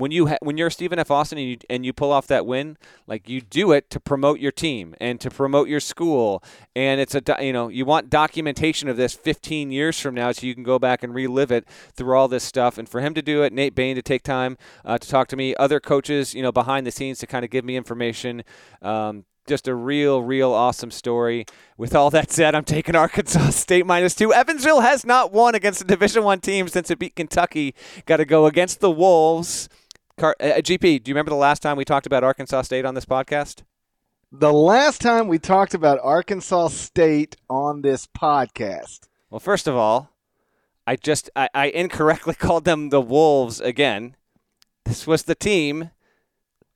When you ha- when you're Stephen F. Austin and you, and you pull off that win, like you do it to promote your team and to promote your school, and it's a you know you want documentation of this 15 years from now so you can go back and relive it through all this stuff. And for him to do it, Nate Bain to take time uh, to talk to me, other coaches you know behind the scenes to kind of give me information. Um, just a real, real awesome story. With all that said, I'm taking Arkansas State minus two. Evansville has not won against a Division One team since it beat Kentucky. Got to go against the Wolves. Car- uh, GP, do you remember the last time we talked about Arkansas State on this podcast? The last time we talked about Arkansas State on this podcast. Well, first of all, I just I, I incorrectly called them the Wolves again. This was the team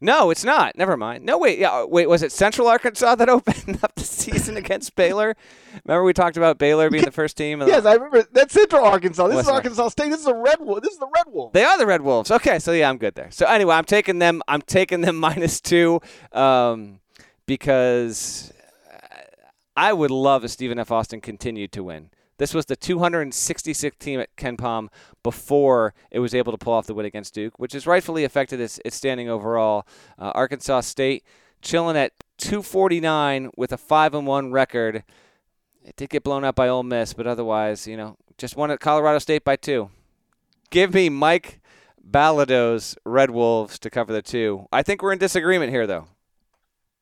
No, it's not. Never mind. No, wait. Yeah, wait. Was it Central Arkansas that opened up the season against Baylor? Remember we talked about Baylor being the first team. Yes, I remember. That's Central Arkansas. This is? Arkansas State. This is the Red Wolf. This is the Red Wolf. They are the Red Wolves. Okay, so yeah, I'm good there. So anyway, I'm taking them. I'm taking them minus two um, because I would love if Stephen F. Austin continued to win. This was the 266th team at KenPom before it was able to pull off the win against Duke, which has rightfully affected its, its standing overall. Uh, Arkansas State chilling at 249 with a five and one record. It did get blown out by Ole Miss, but otherwise, you know, just won at Colorado State by two. Give me Mike Balado's Red Wolves to cover the two. I think we're in disagreement here, though.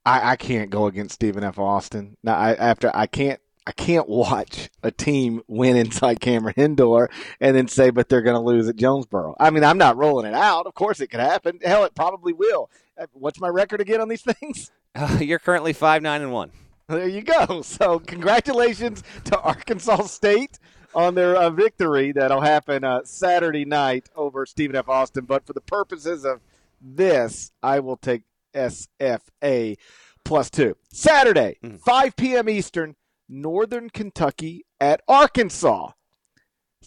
I, I can't go against Stephen F. Austin. Now, I, after I can't, I can't watch a team win inside Cameron Indoor and then say, but they're going to lose at Jonesboro. I mean, I'm not rolling it out. Of course, it could happen. Hell, it probably will. Uh, What's my record again on these things? Uh, you're currently five nine and one. There you go. So, congratulations to Arkansas State on their uh, victory. That'll happen uh, Saturday night over Stephen F. Austin. But for the purposes of this, I will take SFA plus two. Saturday, 5 p.m. Eastern, Northern Kentucky at Arkansas.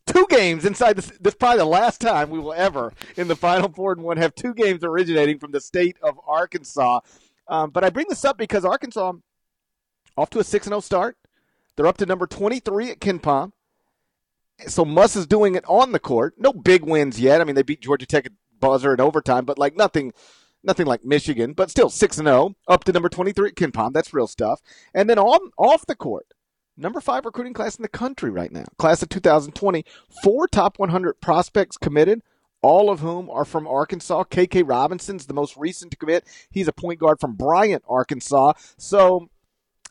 Two games inside this. This is probably the last time we will ever, in the Final Four and one, have two games originating from the state of Arkansas. Um, but I bring this up because Arkansas off to a 6 0 start. They're up to number 23 at KenPom. So Muss is doing it on the court. No big wins yet. I mean, they beat Georgia Tech at buzzer in overtime, but like nothing, nothing like Michigan. But still, six and zero, up to number 23 at KenPom. That's real stuff. And then on off the court, number five recruiting class in the country right now, class of 2020. Four top 100 prospects committed. All of whom are from Arkansas. KK Robinson's the most recent to commit. He's a point guard from Bryant, Arkansas. So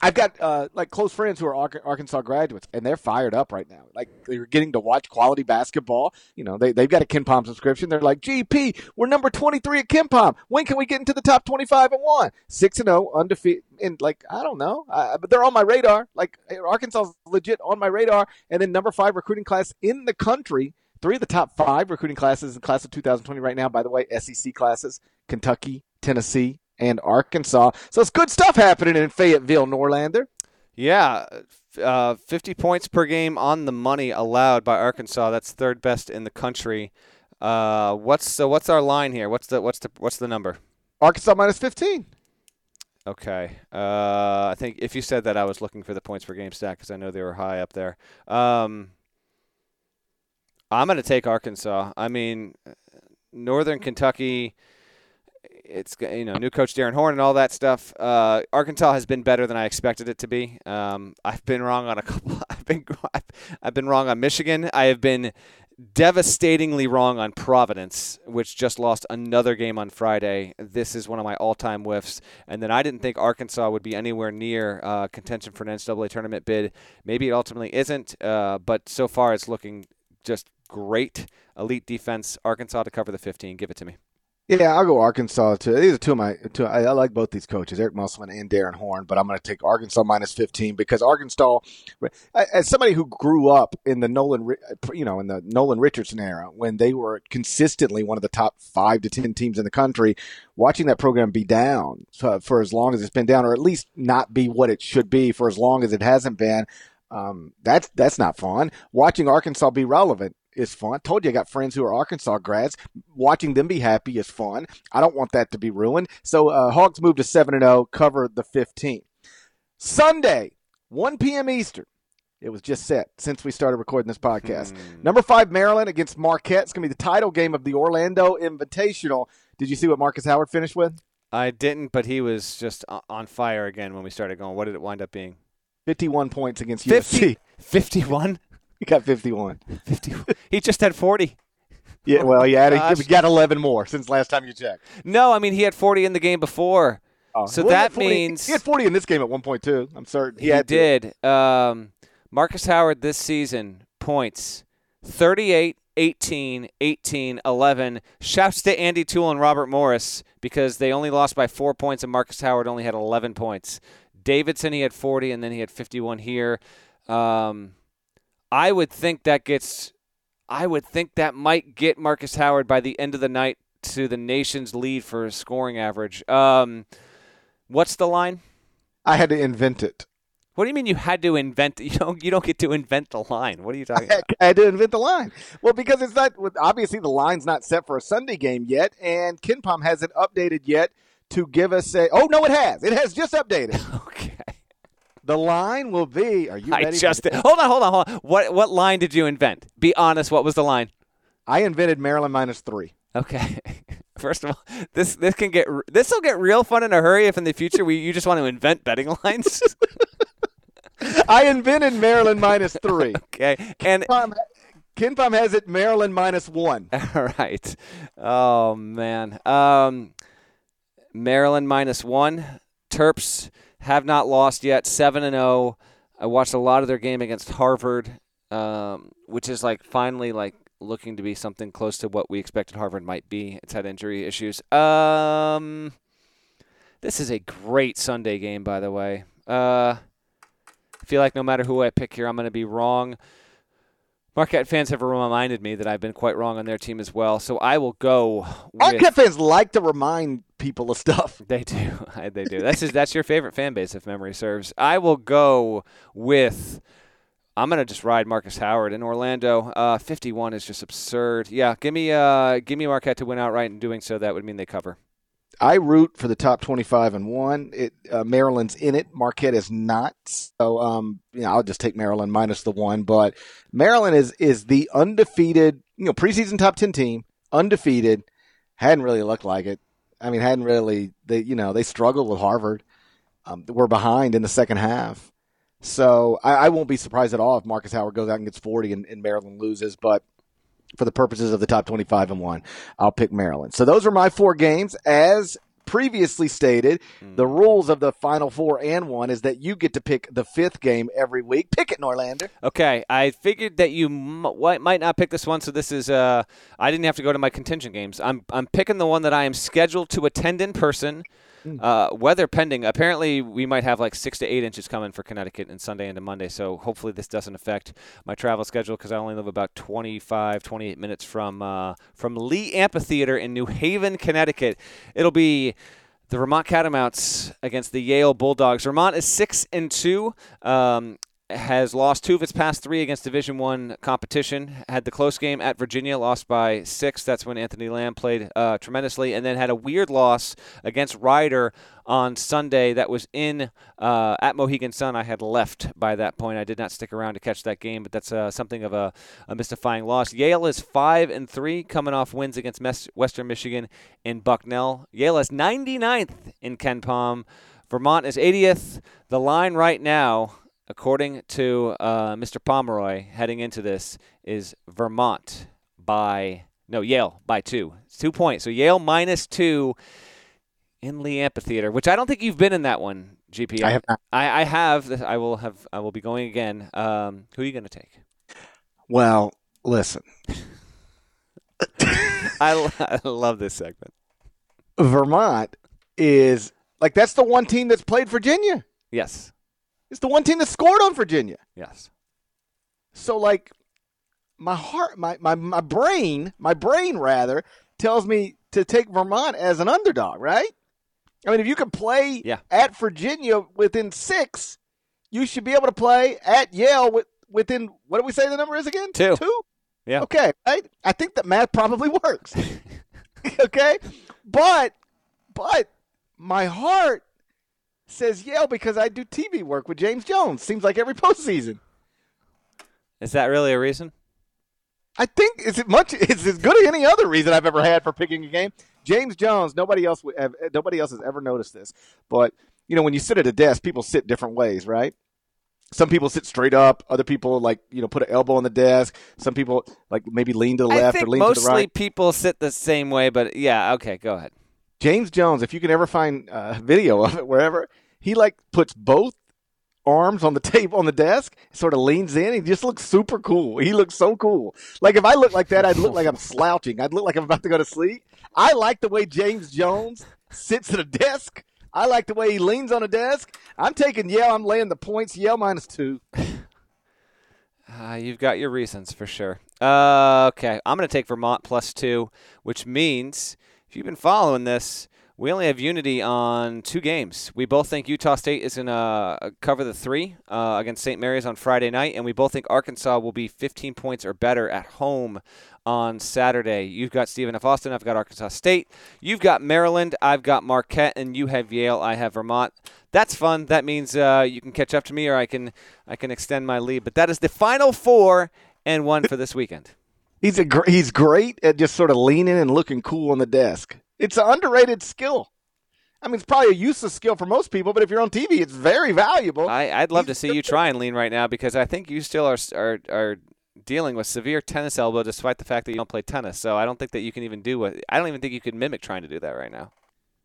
I've got uh, like close friends who are Arkansas graduates, and they're fired up right now. Like they're getting to watch quality basketball. You know, they they've got a KenPom subscription. They're like, GP, we're number twenty three at KenPom. When can we get into the top twenty five and one? Six and zero, undefeated. And like I don't know, uh, but they're on my radar. Like Arkansas legit on my radar. And then number five recruiting class in the country. Three of the top five recruiting classes in class of 2020 right now, by the way, SEC classes, Kentucky, Tennessee, and Arkansas. So it's good stuff happening in Fayetteville, Norlander. Yeah, uh, 50 points per game on the money allowed by Arkansas. That's third best in the country. Uh, what's so? What's our line here? What's the what's the what's the number? Arkansas minus 15. Okay. Uh, I think if you said that, I was looking for the points per game stat because I know they were high up there. Um, I'm going to take Arkansas. I mean, Northern Kentucky. It's you know new coach Darrin Horn and all that stuff. Uh, Arkansas has been better than I expected it to be. Um, I've been wrong on a couple. I've been I've been wrong on Michigan. I have been devastatingly wrong on Providence, which just lost another game on Friday. This is one of my all-time whiffs. And then I didn't think Arkansas would be anywhere near uh, contention for an NCAA tournament bid. Maybe it ultimately isn't, uh, but so far it's looking just great. Elite defense. Arkansas to cover the 15. Give it to me. Yeah, I'll go Arkansas too. These are two of my two. I, I like both these coaches, Eric Musselman and Darrin Horn, but I'm going to take Arkansas minus 15 because Arkansas, as somebody who grew up in the Nolan, you know, in the Nolan Richardson era when they were consistently one of the top five to ten teams in the country, watching that program be down for, as long as it's been down, or at least not be what it should be for as long as it hasn't been. Um, that's that's not fun. Watching Arkansas be relevant is fun. Told you I got friends who are Arkansas grads. Watching them be happy is fun. I don't want that to be ruined. So uh, Hogs moved to seven and zero, cover the fifteen. Sunday, one p.m. Eastern. It was just set since we started recording this podcast. Number five Maryland against Marquette. It's gonna be the title game of the Orlando Invitational. Did you see what Marcus Howard finished with? I didn't, but he was just on fire again when we started going. What did it wind up being? Fifty-one points against 50, USC. 51? He got fifty-one. 50. he just had 40. Yeah, well, he added, Gosh. he got eleven more since last time you checked. No, I mean, he had 40 in the game before. Oh, So well, he that 40 means- he had forty in this game at one point too. I'm certain He, had did. Um, Marcus Howard this season points 38, 18, 18, 11. Shouts to Andy Toole and Robert Morris because they only lost by four points and Marcus Howard only had 11 points. Davidson, he had 40 and then he had 51 here. Um, I would think that gets. I would think that might get Marcus Howard by the end of the night to the nation's lead for scoring average. Um, what's the line? I had to invent it. What do you mean you had to invent? You don't. You don't get to invent the line. What are you talking about? I had to invent the line. Well, because it's not obviously the line's not set for a Sunday game yet, and KenPom hasn't updated yet to give us a. Oh no, it has. It has just updated. okay. The line will be. Are you I ready? just for hold on, hold on, hold on. What what line did you invent? Be honest. What was the line? I invented Maryland minus three. Okay. First of all, this this can get this will get real fun in a hurry if in the future we you just want to invent betting lines. I invented Maryland minus three. okay. And KenPom, KenPom has it Maryland minus one. all right. Oh man. Um, Maryland minus one. Terps have not lost yet. Seven and zero. I watched a lot of their game against Harvard, um, which is like finally like looking to be something close to what we expected Harvard might be. It's had injury issues. Um, this is a great Sunday game, by the way. Uh, I feel like no matter who I pick here, I'm going to be wrong. Marquette fans have reminded me that I've been quite wrong on their team as well, so I will go. With, Marquette fans like to remind people of stuff. They do, they do. That's just, that's your favorite fan base, if memory serves. I will go with. I'm gonna just ride Marcus Howard in Orlando. Uh, 51 is just absurd. Yeah, give me uh, give me Marquette to win outright. In doing so, that would mean they cover. I root for the top 25 and one. It uh, Maryland's in it. Marquette is not. So um, you know, I'll just take Maryland minus the one. But Maryland is is the undefeated, you know, preseason top 10 team, undefeated. Hadn't really looked like it. I mean, hadn't really. They you know they struggled with Harvard. Um, we're behind in the second half. So I, I, won't be surprised at all if Marcus Howard goes out and gets 40 and, and Maryland loses. But for the purposes of the top 25 and one, I'll pick Maryland. So those are my four games. As previously stated, mm. the rules of the final four and one is that you get to pick the fifth game every week. Pick it, Norlander. Okay, I figured that you m- might not pick this one, so this is uh, I didn't have to go to my contingent games. I'm I'm picking the one that I am scheduled to attend in person. Uh, weather pending. Apparently, we might have like six to eight inches coming for Connecticut and Sunday into Monday. So hopefully, this doesn't affect my travel schedule because I only live about 25, 28 minutes from uh, from Lee Amphitheater in New Haven, Connecticut. It'll be the Vermont Catamounts against the Yale Bulldogs. Vermont is six and two. Um, has lost two of its past three against Division One competition. Had the close game at Virginia, lost by six. That's when Anthony Lamb played uh, tremendously, and then had a weird loss against Rider on Sunday. That was in uh, at Mohegan Sun. I had left by that point. I did not stick around to catch that game, but that's uh, something of a, a, mystifying loss. Yale is five and three, coming off wins against Western Michigan and Bucknell. Yale is 99th in KenPom. Vermont is 80th. The line right now according to uh, Mr. Pomeroy, heading into this is Vermont by no Yale by two. It's two points. So Yale minus two in Lee Amphitheater, which I don't think you've been in that one. GP. I have. I, I have. I will have. I will be going again. Um, who are you going to take? Well, listen. I, I love this segment. Vermont is like that's the one team that's played Virginia. Yes. It's the one team that scored on Virginia. Yes. So like my heart my, my my brain, my brain rather, tells me to take Vermont as an underdog, right? I mean if you can play yeah. at Virginia within six, you should be able to play at Yale with, within what do we say the number is again? Two. Two? Yeah. Okay. Right? I think that math probably works. okay? But but my heart says Yale because I do TV work with James Jones. Seems like every postseason. Is that really a reason? I think it's much. It's as good as any other reason I've ever had for picking a game. James Jones. Nobody else. Have, nobody else has ever noticed this. But you know, when you sit at a desk, people sit different ways, right? Some people sit straight up. Other people like you know put an elbow on the desk. Some people like maybe lean to the left or lean to the right. Mostly people sit the same way, but yeah, okay, go ahead. James Jones, if you can ever find uh, video of it wherever, he like puts both arms on the table on the desk, sort of leans in. He just looks super cool. He looks so cool. Like if I look like that, I'd look like I'm slouching. I'd look like I'm about to go to sleep. I like the way James Jones sits at a desk. I like the way he leans on a desk. I'm taking Yale. I'm laying the points. Yale minus two. Uh, you've got your reasons for sure. Uh, okay, I'm going to take Vermont plus two, which means if you've been following this, we only have unity on two games. We both think Utah State is going to uh, cover the three uh, against St. Mary's on Friday night, and we both think Arkansas will be 15 points or better at home on Saturday. You've got Stephen F. Austin. I've got Arkansas State. You've got Maryland. I've got Marquette, and you have Yale. I have Vermont. That's fun. That means uh, you can catch up to me, or I can I can extend my lead. But that is the final four and one for this weekend. He's a gr- he's great at just sort of leaning and looking cool on the desk. It's an underrated skill. I mean, it's probably a useless skill for most people, but if you're on TV, it's very valuable. I, would love to see you try and lean right now because I think you still are, are are dealing with severe tennis elbow, despite the fact that you don't play tennis. So I don't think that you can even do what I don't even think you could mimic trying to do that right now.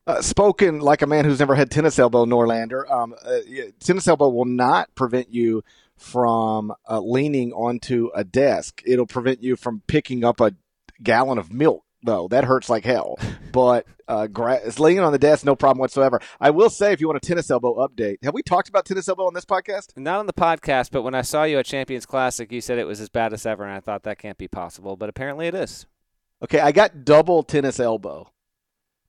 Uh, spoken like a man who's never had tennis elbow, Norlander. Um, uh, tennis elbow will not prevent you from uh, leaning onto a desk. It'll prevent you from picking up a gallon of milk though. That hurts like hell. But uh, gra- it's laying on the desk, no problem whatsoever. I will say, if you want a tennis elbow update, have we talked about tennis elbow on this podcast? Not on the podcast, but when I saw you at Champions Classic, you said it was as bad as ever, and I thought that can't be possible. But apparently, it is. Okay, I got double tennis elbow.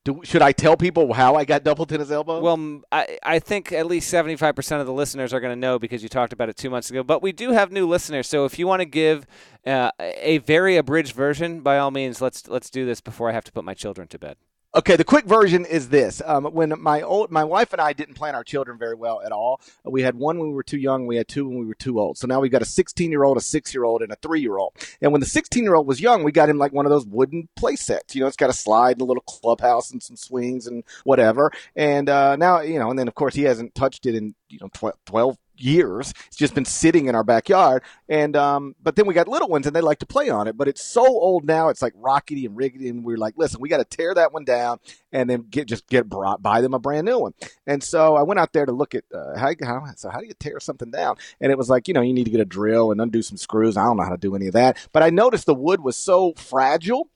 Do, should I tell people how I got double tennis elbow? Well, I, I think at least 75% of the listeners are going to know because you talked about it two months ago. But we do have new listeners. So if you want to give uh, a very abridged version, by all means, let's, let's do this before I have to put my children to bed. Okay, the quick version is this: um, when my old my wife and I didn't plan our children very well at all. We had one when we were too young, we had two when we were too old. So now we've got a 16 year old, a six year old, and a three year old. And when the 16 year old was young, we got him like one of those wooden play sets. You know, it's got a slide and a little clubhouse and some swings and whatever. And uh, now, you know, and then of course he hasn't touched it in you know 12 years. It's just been sitting in our backyard. And um, but then we got little ones and they like to play on it. But it's so old now, it's like rockety and rickety. And we're like, listen, we got to tear that one down and then get just get brought buy them a brand new one. And so I went out there to look at uh, how, how so how do you tear something down? And it was like, you know, you need to get a drill and undo some screws. I don't know how to do any of that. But I noticed the wood was so fragile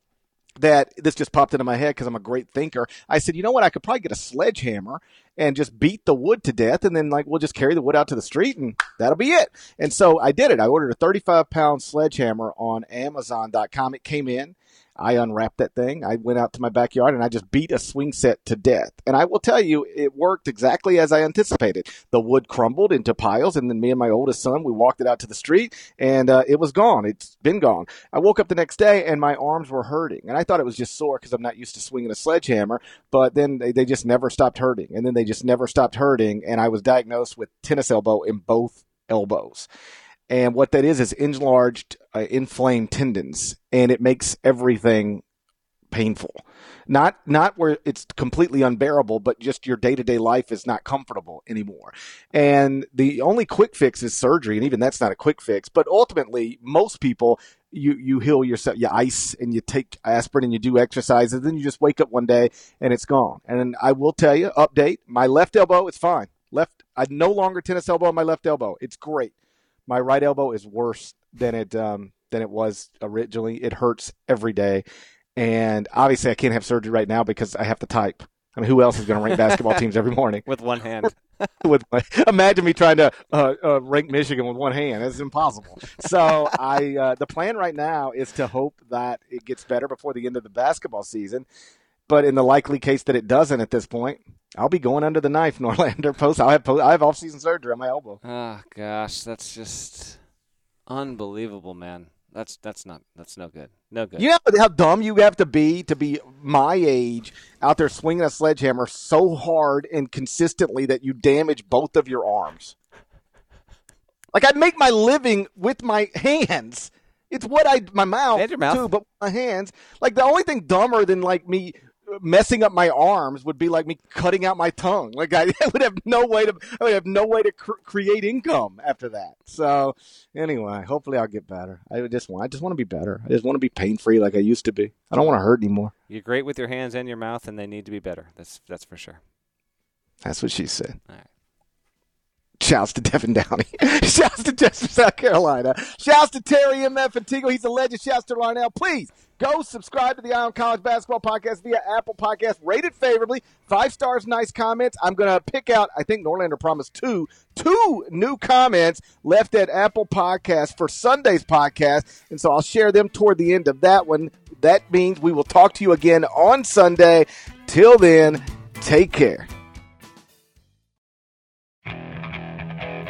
that this just popped into my head because I'm a great thinker. I said, you know what? I could probably get a sledgehammer and just beat the wood to death, and then like we'll just carry the wood out to the street, and that'll be it. And so I did it. I ordered a 35 pound sledgehammer on Amazon.com. It came in. I unwrapped that thing. I went out to my backyard and I just beat a swing set to death. And I will tell you, it worked exactly as I anticipated. The wood crumbled into piles, and then me and my oldest son, we walked it out to the street, and uh, it was gone. It's been gone. I woke up the next day and my arms were hurting, and I thought it was just sore because I'm not used to swinging a sledgehammer. But then they, they just never stopped hurting, and then they just never stopped hurting, and I was diagnosed with tennis elbow in both elbows. And what that is is enlarged, uh, inflamed tendons, and it makes everything painful. Not not where it's completely unbearable, but just your day to day life is not comfortable anymore. And the only quick fix is surgery, and even that's not a quick fix. But ultimately, most people you you heal yourself, you ice and you take aspirin and you do exercises, and then you just wake up one day and it's gone. And I will tell you, update: my left elbow is fine. Left, I no longer tennis elbow on my left elbow. It's great my right elbow is worse than it um, than it was originally. It hurts every day, and obviously I can't have surgery right now because I have to type. I mean, who else is going to rank basketball teams every morning with one hand? with imagine me trying to uh, uh, rank Michigan with one hand. It's impossible. So I uh, the plan right now is to hope that it gets better before the end of the basketball season. But in the likely case that it doesn't at this point, I'll be going under the knife, Norlander. Post. I have post, I have off season surgery on my elbow. Oh gosh, that's just unbelievable, man. That's that's not that's no good. No good. You know how dumb you have to be to be my age out there swinging a sledgehammer so hard and consistently that you damage both of your arms. Like I make my living with my hands. It's what I my mouth, and your mouth. too, but my hands. Like the only thing dumber than like me messing up my arms would be like me cutting out my tongue. Like I, I would have no way to, I would have no way to cr- create income after that. So anyway, hopefully I'll get better. I just want, I just want to be better. I just want to be pain free like I used to be. I don't want to hurt anymore. You're great with your hands and your mouth, and they need to be better. That's that's for sure. That's what she said. All right. Shouts to Devin Downey. Shouts to Jessup, South Carolina. Shouts to Terry MF and He's a legend. Shouts to Larnell. Please go subscribe to the Eye on College Basketball Podcast via Apple Podcast. Rate it favorably. Five stars, nice comments. I'm going to pick out, I think Norlander promised two, two new comments left at Apple Podcast for Sunday's podcast. And so I'll share them toward the end of that one. That means we will talk to you again on Sunday. Till then, take care.